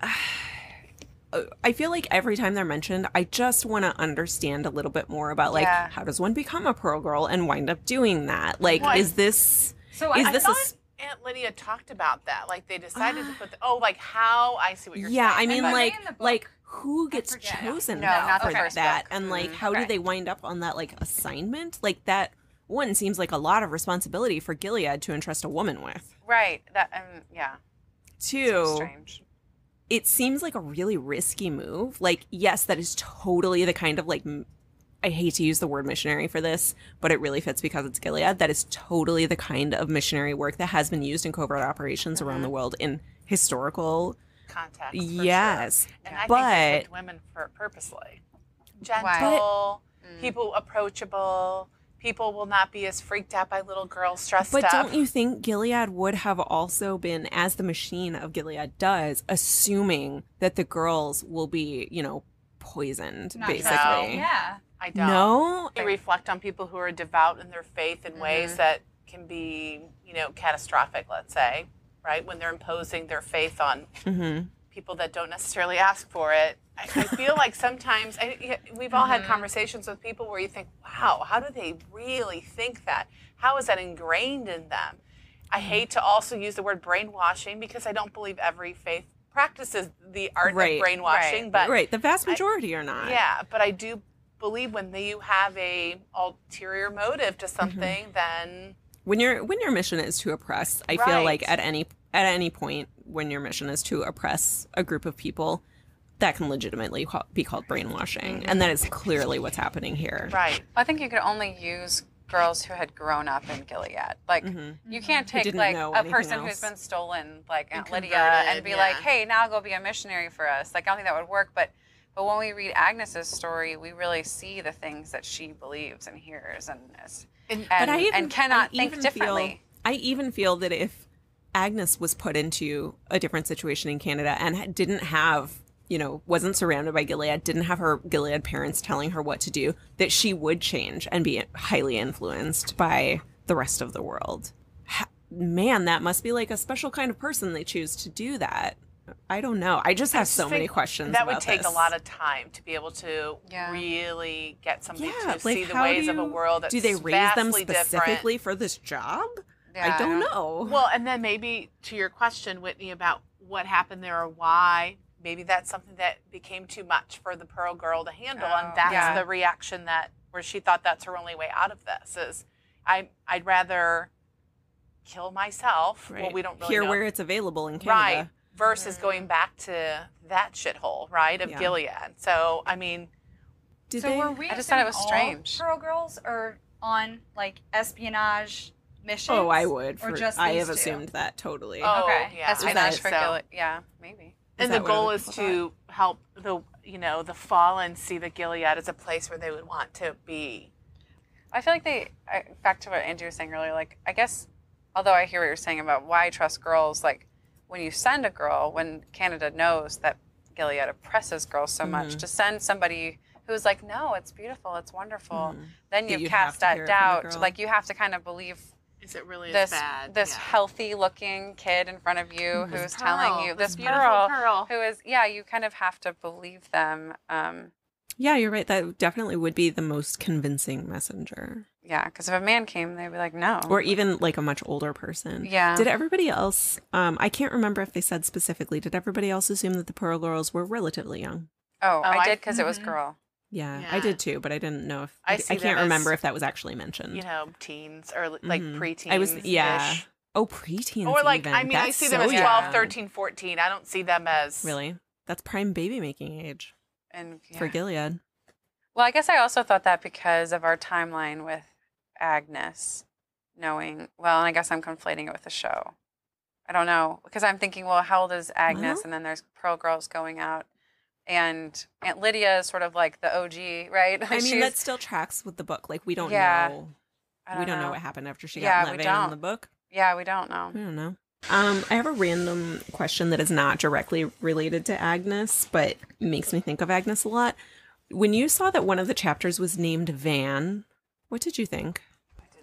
I feel like every time they're mentioned, I just want to understand a little bit more about like Yeah. how does one become a pearl girl and wind up doing that? Like, Well, is this So is I this a thought s- Aunt Lydia talked about that. Like they decided to put the, oh, like how I see what you're yeah? saying. I mean, like in the book- like who gets chosen No, though for first that? book. And like, Mhm. how do they wind up on that like assignment? Like that one seems like a lot of responsibility for Gilead to entrust a woman with. Right. That. Um. Yeah. Two, Strange. it seems like a really risky move. Like, yes, that is totally the kind of like, m- I hate to use the word missionary for this, but it really fits because it's Gilead. That is totally the kind of missionary work that has been used in covert operations around the mm-hmm. world in historical. contact. for Yes, sure. And I but think they women for purposely gentle, mm. people approachable. People will not be as freaked out by little girls dressed But up. don't you think Gilead would have also been, as the machine of Gilead does, assuming that the girls will be, you know, poisoned, Not basically? true. yeah. I don't. No, They reflect on people who are devout in their faith in Mm-hmm. ways that can be, you know, catastrophic. Let's say, right when they're imposing their faith on Mm-hmm. people that don't necessarily ask for it. I, I feel like sometimes I, we've all had conversations with people where you think, "Wow, how do they really think that? How is that ingrained in them?" I hate to also use the word brainwashing because I don't believe every faith practices the art Right. of brainwashing, Right. but right. The vast majority are not. yeah, but I do believe when you have a ulterior motive to mm-hmm. something, then when your when your mission is to oppress i feel like at any at any point when your mission is to oppress a group of people that can legitimately be called brainwashing mm-hmm. and that is clearly what's happening here right. I think you could only use girls who had grown up in Gilead. Like mm-hmm. you can't take like a person else. who's been stolen, like Aunt Lydia, and be yeah. like, "Hey, now go be a missionary for us." Like I don't think that would work. But but when we read Agnes's story, we really see the things that she believes and hears, and is, and, i even, and cannot I think differently. feel, i even feel that if agnes was put into a different situation in canada and didn't have you know wasn't surrounded by gilead didn't have her gilead parents telling her what to do that she would change and be highly influenced by the rest of the world man that must be like a special kind of person they choose to do that i don't know i just have just so many questions That would take this. a lot of time to be able to Yeah. really get somebody yeah, to like see the ways do of a world that's do they raise them specifically different. for this job Yeah, i don't I know Well, and then maybe to your question, Whitney, about what happened there or why. Maybe that's something that became too much for the Pearl Girl to handle, Oh, and that's yeah. the reaction that where she thought that's her only way out of this is, I I'd rather kill myself. Well, we don't really here know. where it's available in right canada versus going back to that shithole, right, of Yeah. Gilead. So I mean, Did so they were we I just thought it was all strange. Pearl girls or on like espionage missions? oh i would Or just i these have two? assumed that totally oh Okay. yeah, espionage I think for so. Gilead. Yeah, maybe. And that the what goal other is people to help the you know the fallen see that Gilead is a place where they would want to be. I feel like they, I, back to what Andrew was saying earlier, like, I guess, although I hear what you're saying about why trust girls, like, when you send a girl, when Canada knows that Gilead oppresses girls so Mm-hmm. much, to send somebody who's like, no, it's beautiful, it's wonderful, then That you you'd cast have to hear that it from the doubt. Like, you have to kind of believe Is it really this bad? this Yeah. healthy looking kid in front of you who's telling you this this beautiful pearl, Pearl. who is yeah you kind of have to believe them um Yeah, you're right. That definitely would be the most convincing messenger. Yeah because if a man came they'd be like no Or even like a much older person. Yeah. Did everybody else um I can't remember if they said specifically, did everybody else assume that the Pearl Girls were relatively young? oh, I- I did because it was girl Yeah, Yeah. I did too, but I didn't know if I I, see can't as, remember if that was actually mentioned. you know, teens or li- like Mhm. preteens. I was yeah. Oh, preteens. Or like, even. I mean, I see them so as young. 12, 13, 14. I don't see them as. Really? That's prime baby making age and yeah. for Gilead. well I guess I also thought that because of our timeline with Agnes knowing well and I guess I'm conflating it with the show I don't know because I'm thinking well how old is Agnes Well- and then there's Pearl Girls going out and Aunt Lydia is sort of like the OG right I mean, that still tracks with the book. Like we don't Yeah. know. I we don't know. know. what happened after she Yeah, got we in don't. the book. yeah we don't know I don't know. Um, I have a random question that is not directly related to Agnes, but makes me think of Agnes a lot. When you saw that one of the chapters was named Van, what did you think?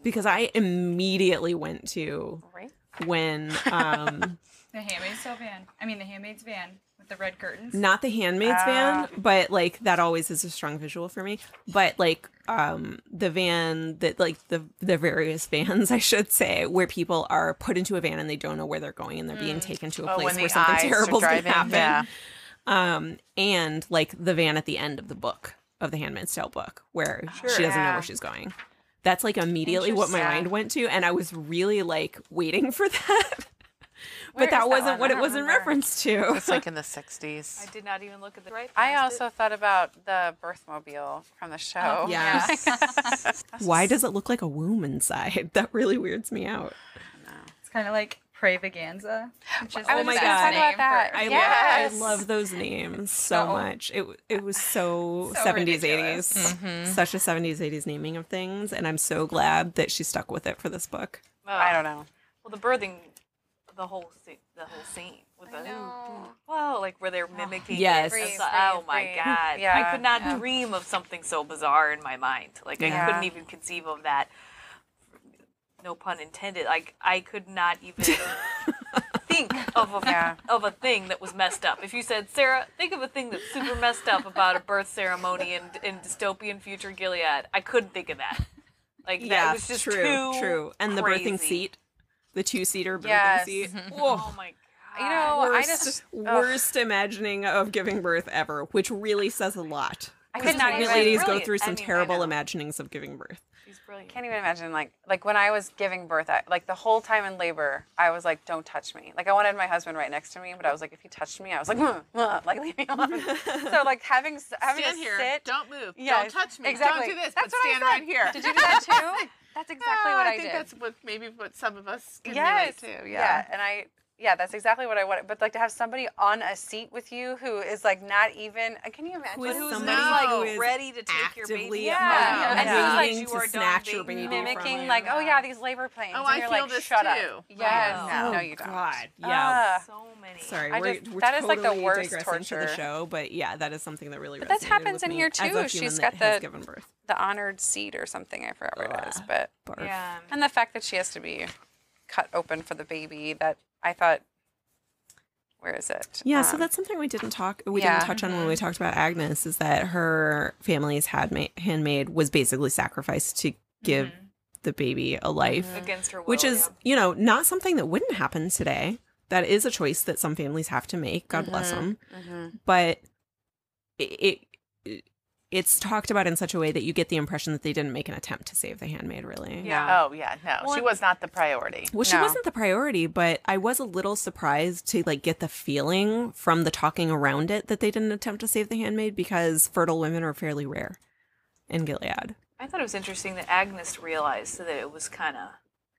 Because I immediately went to right when um The Handmaid's Tale van. I mean, the Handmaid's van with the red curtains. not the handmaid's Ah. van but like that always is a strong visual for me but like um the van that like the the various vans i should say where people are put into a van and they don't know where they're going and they're being taken to a Oh, place where something terrible is going to happen yeah. um and like the van at the end of the book of the handmaid's tale book where she doesn't know where she's going that's like immediately what my mind went to and i was really like waiting for that but that that wasn't one? what it don't was in reference to It's like in the 60s. I did not even look at the right. I past also thought about the birthmobile from the show. Oh, yes. Why does it look like a womb inside? That really weirds me out. It's kind of like Prayvaganza. Which is I was the my God. talking about that. I, Yes. love, I love those names so, So- much. It it was so, So 70s, ridiculous. 80s. Such a 70s, 80s naming of things. And I'm so glad that she stuck with it for this book. it. I don't know. Well, the birthing, the whole scene, the whole scene with the well, like where they're oh. mimicking. Yes. it. Breathe, It's like, oh breathe, my breathe. god! Yeah. I could not dream of something so bizarre in my mind. Like I couldn't even conceive of that. No pun intended. Like I could not even think of a Yeah. of a thing that was messed up. If you said, Sarah, think of a thing that's super messed up about a birth ceremony in in dystopian future Gilead, I couldn't think of that. Like that was just true, too true. And the birthing seat, the two seater birthing Yes. seat. Oh my god! You know, I worst, just ugh. worst imagining of giving birth ever, which really says a lot. Because could pregnant even- ladies go brilliant. through I some mean, terrible imaginings of giving birth. She's brilliant. can't even imagine like like when I was giving birth, I, like the whole time in labor, I was like, "Don't touch me." Like I wanted my husband right next to me, but I was like, if he touched me, I was like, "Mm, mm," like leave me alone. so like having having Stand to here. sit, Don't move. Yes, Don't touch me. exactly. Don't do this. That's but what I stand right here. Did you do that too? That's exactly Oh, what I, I think did. that's what maybe what some of us can yes, relate to. yeah, Yeah. and I. Yeah, that's exactly what I wanted. But like to have somebody on a seat with you who is like not even. uh, Can you imagine? is Who's somebody like who is ready to take your baby? Yeah. yeah, And he's like, waiting you to are done snatch your baby baby from mimicking you. like, oh yeah, these labor pains. Oh, and I you're feel like, this shut too. up. Yes, Wow. no, Oh, you don't. God, yeah. Ah. So many. Sorry, we're, just- we're that is, like, the worst digressing to the show, but yeah, that is something that really. But that happens with in here, too. She's got the- given birth. the honored seat or something. I forgot what it is, but yeah. and the fact that she has to be cut open for the baby. That I thought, where is it? Yeah, so Um, that's something we didn't talk. We yeah. didn't touch on when we mm-hmm. talked about Agnes. Is that her family's handmaid, handmaid was basically sacrificed to give mm-hmm. the baby a life, mm-hmm. Against her will. which is yeah. you know not something that wouldn't happen today. That is a choice that some families have to make. God bless them. But it, it it's talked about in such a way that you get the impression that they didn't make an attempt to save the handmaid. Really, Yeah. Oh yeah, no, she was not the priority. Well, she No. wasn't the priority, but I was a little surprised to like get the feeling from the talking around it that they didn't attempt to save the handmaid because fertile women are fairly rare in Gilead. I thought it was interesting that Agnes realized that it was kind of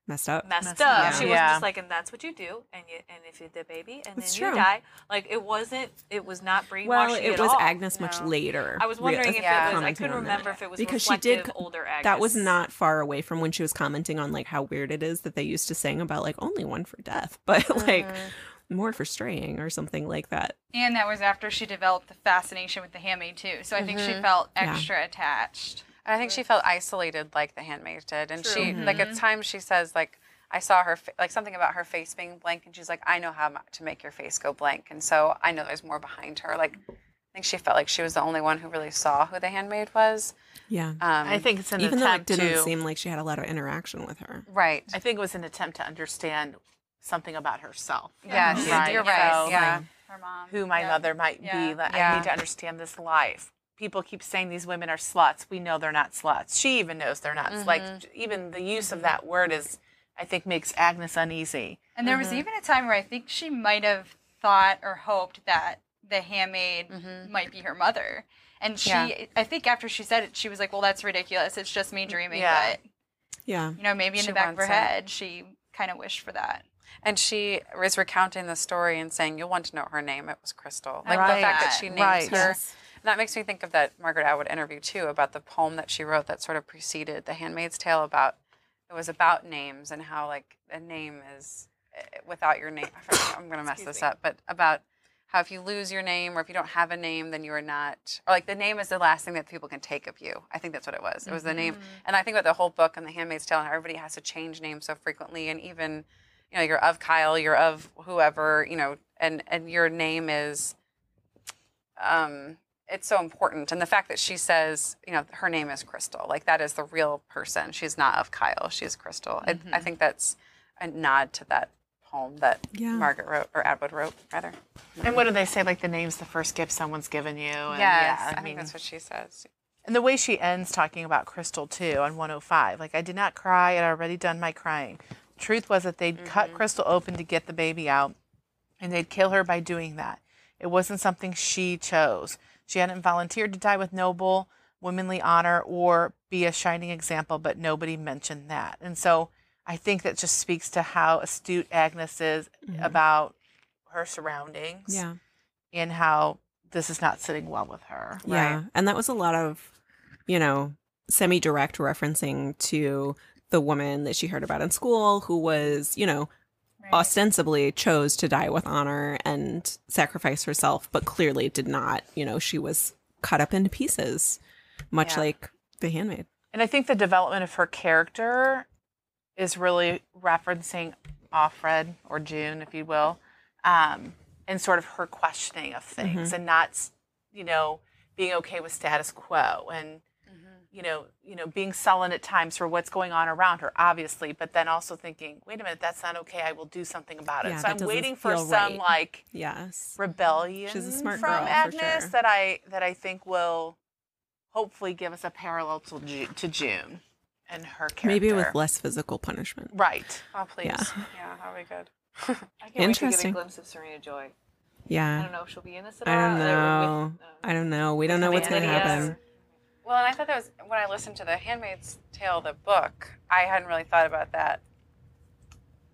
Messed up. messed, Messed up. up. She Yeah. was just like, and that's what you do, and you and if you the baby, and It's then true. you die. Like it wasn't. It was not brainwashing. Well, it at was all. Agnes much later. I was wondering re- if Yeah. it was. I couldn't on that. remember if it was because she did older Agnes. That was not far away from when she was commenting on like how weird it is that they used to sing about like only one for death, but like mm-hmm. more for straying or something like that. And that was after she developed the fascination with the handmaid too. So I think she mm-hmm. felt extra attached. I think she felt isolated like the handmaid did, and she like at times she says like I saw her fa- like something about her face being blank, and she's like, I know how to make your face go blank, and so I know there's more behind her. Like, I think she felt like she was the only one who really saw who the handmaid was. Yeah. Um, I think it's an Even though it didn't to. seem like she had a lot of interaction with her. right. I think it was an attempt to understand something about herself. Yes, Right. you're right. So, yeah. Her mom. who my Yeah. mother might Yeah. be. That I need to understand this life. People keep saying these women are sluts. We know they're not sluts. She even knows they're not. Mm-hmm. Like even the use of that word is, I think, makes Agnes uneasy. And there was mm-hmm. even a time where I think she might have thought or hoped that the handmaid mm-hmm. might be her mother. And she, Yeah. I think after she said it, she was like, well, that's ridiculous. It's just me mm, dreaming. Yeah. But, Yeah. you know, maybe in She the back of her it. head, she kind of wished for that. And she was recounting the story and saying, "You'll want to know her name. It was Crystal." Like Right. the fact that she named Right. her. Yes. That makes me think of that Margaret Atwood interview too about the poem that she wrote that sort of preceded The Handmaid's Tale. About it was about names and how like a name is eh, without your name. I'm gonna mess this up, but about how if you lose your name or if you don't have a name, then you are not, or like the name is the last thing that people can take of you. I think that's what it was. It was the name, and I think about the whole book and The Handmaid's Tale and how everybody has to change names so frequently, and even you know you're of Kyle, you're of whoever, you know, and and your name is um, it's so important. And the fact that she says, you know, her name is Crystal, like that is the real person. She's not of Kyle. She's Crystal. I, I mm-hmm. think that's a nod to that poem that Yeah. Margaret wrote or Atwood wrote, rather. And what do they say? Like the name's the first gift someone's given you. And Yes, yeah, I, think that's what she says. And the way she ends talking about Crystal too on 105, like I did not cry, I'd already done my crying. Truth was that they'd cut mm-hmm. Crystal open to get the baby out, and they'd kill her by doing that. It wasn't something she chose. She hadn't volunteered to die with noble, womanly honor or be a shining example, but nobody mentioned that. And so I think that just speaks to how astute Agnes is mm-hmm. about her surroundings Yeah. and how this is not sitting well with her. Yeah. And that was a lot of, you know, semi direct referencing to the woman that she heard about in school who was, you know, ostensibly chose to die with honor and sacrifice herself, but clearly did not. You know, she was cut up into pieces, much Yeah. like the handmaid. And I think the development of her character is really referencing Offred or June, if you will, um, and sort of her questioning of things and not, you know, being okay with status quo and you know, you know, being sullen at times for what's going on around her, obviously, but then also thinking, wait a minute, that's not okay. I will do something about it. Yeah, so I'm waiting for some right. like Yes. rebellion She's a smart from girl, Agnes sure. that I that I think will hopefully give us a parallel to Ju- to June and her character. Maybe with less physical punishment. right. Oh, please. Yeah. Yeah, that'll be good. I can't wait to get a Interesting. glimpse of Serena Joy. Yeah. I don't know if she'll be in this at I all. don't uh, know. I don't know. We don't know what's going to happen. Or- Well, and I thought that was when I listened to the Handmaid's Tale, the book. I hadn't really thought about that.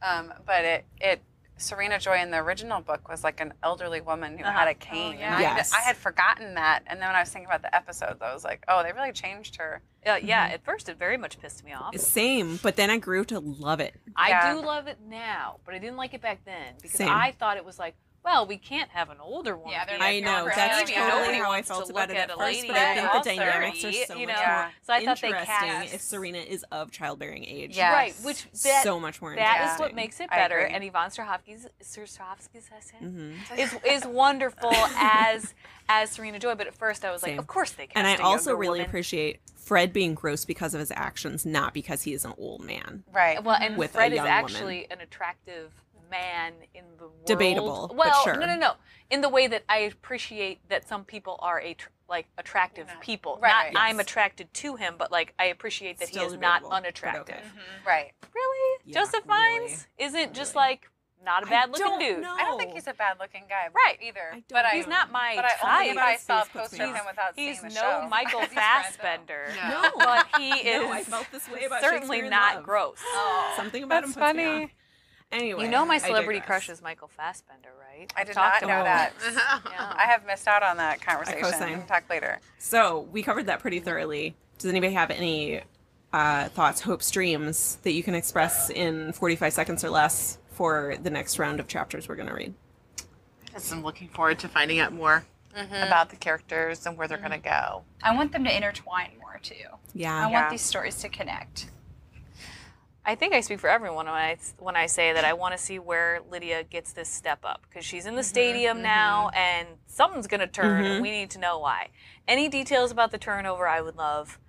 Um, but it it Serena Joy in the original book was like an elderly woman who had a cane. yeah. And I, Yes. I had forgotten that, and then when I was thinking about the episodes, I was like, oh, they really changed her. Uh, yeah, at first it very much pissed me off. Same, but then I grew to love it. I Yeah. do love it now, but I didn't like it back then because Same. I thought it was like, well, we can't have an older one. Yeah, they're be like, I a know Right. that's totally Nobody how I felt about it at at first, lady but I think the all dynamics are 30, so you much know? more So I thought they interesting cast if Serena is of childbearing age. Yeah. right, which that, so much more That is interesting. what makes it better. And Yvonne Strahovski's Strahovski's I said, Mm-hmm. is is wonderful as as Serena Joy. But at first I was like, Same. of course they cast And I a also really woman. appreciate Fred being gross because of his actions, not because he is an old man. Right. Well, and with a Fred is young woman. actually an attractive man in the world. Debatable, but Well, sure. no, no, no. In the way that I appreciate that some people are a tr- like attractive people. Right, Not right. I'm attracted to him, but like I appreciate that Still he is not debatable, but unattractive. okay. right. Really? Yeah, Joseph really. Fiennes isn't just like not a bad looking don't dude. know. I don't think he's a bad looking guy. Right. Either. I don't but I, He's not my but I type. only but I saw a His face puts poster of him without He's seeing the no show. Michael He's Fred, though. Fassbender. No. But he is No, I felt this way about certainly not Love. gross. Oh. Something about That's him puts me funny. Off. Anyway, You know my celebrity crush is Michael Fassbender, right? I I've did talked not know about that. Yeah. I have missed out on that conversation. co-sign. We can talk later. So we covered that pretty thoroughly. Does anybody have any uh, thoughts, hopes, dreams that you can express in 45 seconds or less for the next round of chapters we're going to read? Just I'm looking forward to finding out more about the characters and where they're going to go. I want them to intertwine more too. Yeah. I Yeah. want these stories to connect. I think I speak for everyone when I when I say that I want to see where Lydia gets this step up because she's in the mm-hmm, stadium mm-hmm. now and something's gonna turn. and mm-hmm. We need to know why. Any details about the turnover, I would love.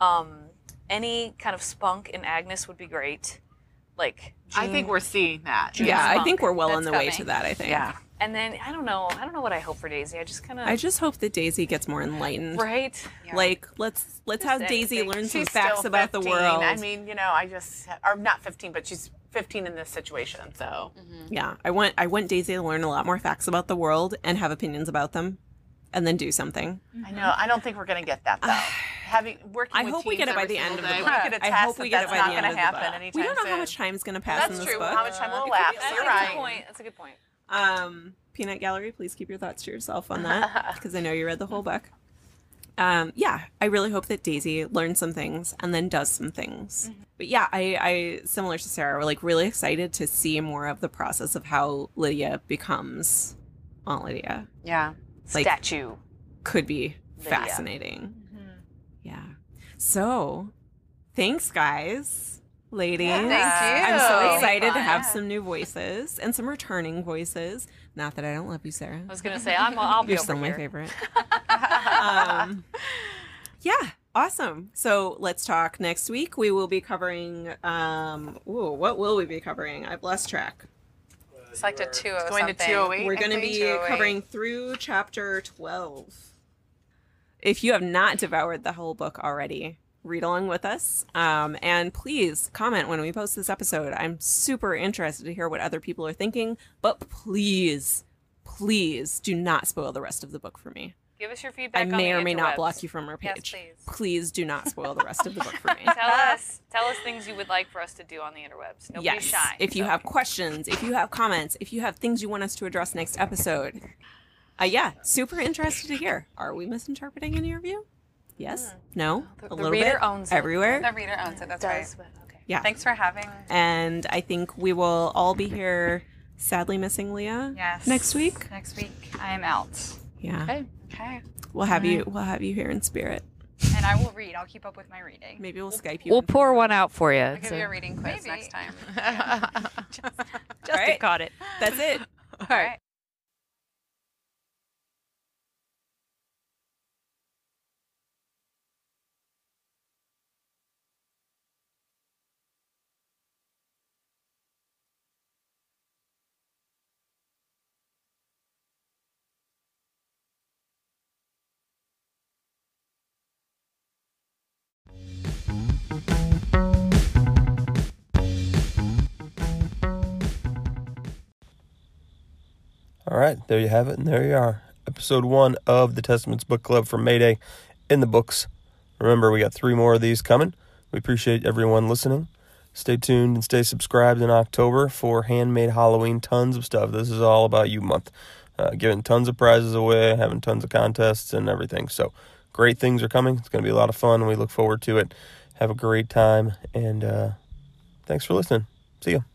Um, any kind of spunk in Agnes would be great. Like, I think we're seeing that. Yeah, I think we're well on That's the way to that. I think. Yeah. And then I don't know. I don't know what I hope for Daisy. I just kind of I just hope that Daisy gets more enlightened. right. Like let's let's have Daisy anything. learn some She's facts still about the 15. world. I mean, you know, I just, or not 15, but she's 15 in this situation. So mm-hmm. yeah, I want I want Daisy to learn a lot more facts about the world and have opinions about them, and then do something. I mm-hmm. know, I don't think we're going to get that though. Having working, I with hope we get it by the end of the day, book. We I hope we get it by the end of the book. We don't know soon. how much time is gonna pass That's in this true. book. How much time will It could elapse? be- That's You're a right. good point. That's a good point. Um, Peanut Gallery, please keep your thoughts to yourself on that because I know you read the whole book. Um, yeah, I really hope that Daisy learns some things and then does some things. But yeah, I, I similar to Sarah, we're like really excited to see more of the process of how Lydia becomes Aunt Lydia. Yeah. Like- Statue. Could be Lydia. fascinating. Yeah. So, thanks, guys, ladies. thank you. I'm so Really excited to have some new voices and some returning voices. Not that I don't love you, Sarah. I was gonna say I'm. I'll be You're over still my here. favorite. um, yeah, awesome. So let's talk next week. We will be covering. Um, ooh, what will we be covering? I've lost track. It's like to 20 Going to something. 208. We're going to be covering through chapter 12. If you have not devoured the whole book already, read along with us. Um, and please comment when we post this episode. I'm super interested to hear what other people are thinking, but please, please do not spoil the rest of the book for me. Give us your feedback. I may or may not block you from our page. Yes, please. please do not spoil the rest of the book for me. Tell us. Tell us things you would like for us to do on the interwebs. Nobody's yes. shy. If you so. have questions, if you have comments, if you have things you want us to address next episode, uh, yeah, super interested to hear. Are we misinterpreting any of you? Yes? Hmm. No? a the little reader bit? owns it. everywhere. The reader owns it. That's right. Does, but okay. Yeah. Thanks for having me. And I think we will all be here. Sadly missing Leah. Yes. Next week. Next week, I am out. Yeah. Okay. Okay. We'll have you. We'll have you here in spirit. And I will read. I'll keep up with my reading. Maybe we'll Skype you. We'll in. pour one out for you. I'll give you a reading quiz Maybe. next time. Justin right. caught it. That's it. All right. All right, there you have it, and there you are. Episode one of the Testaments Book Club for Mayday in the books. Remember, we got three more of these coming. We appreciate everyone listening. Stay tuned and stay subscribed in October for Handmaid Halloween. Tons of stuff. This is all about you month. Uh, giving tons of prizes away, having tons of contests and everything. So, great things are coming. It's going to be a lot of fun. We look forward to it. Have a great time, and uh, thanks for listening. See you.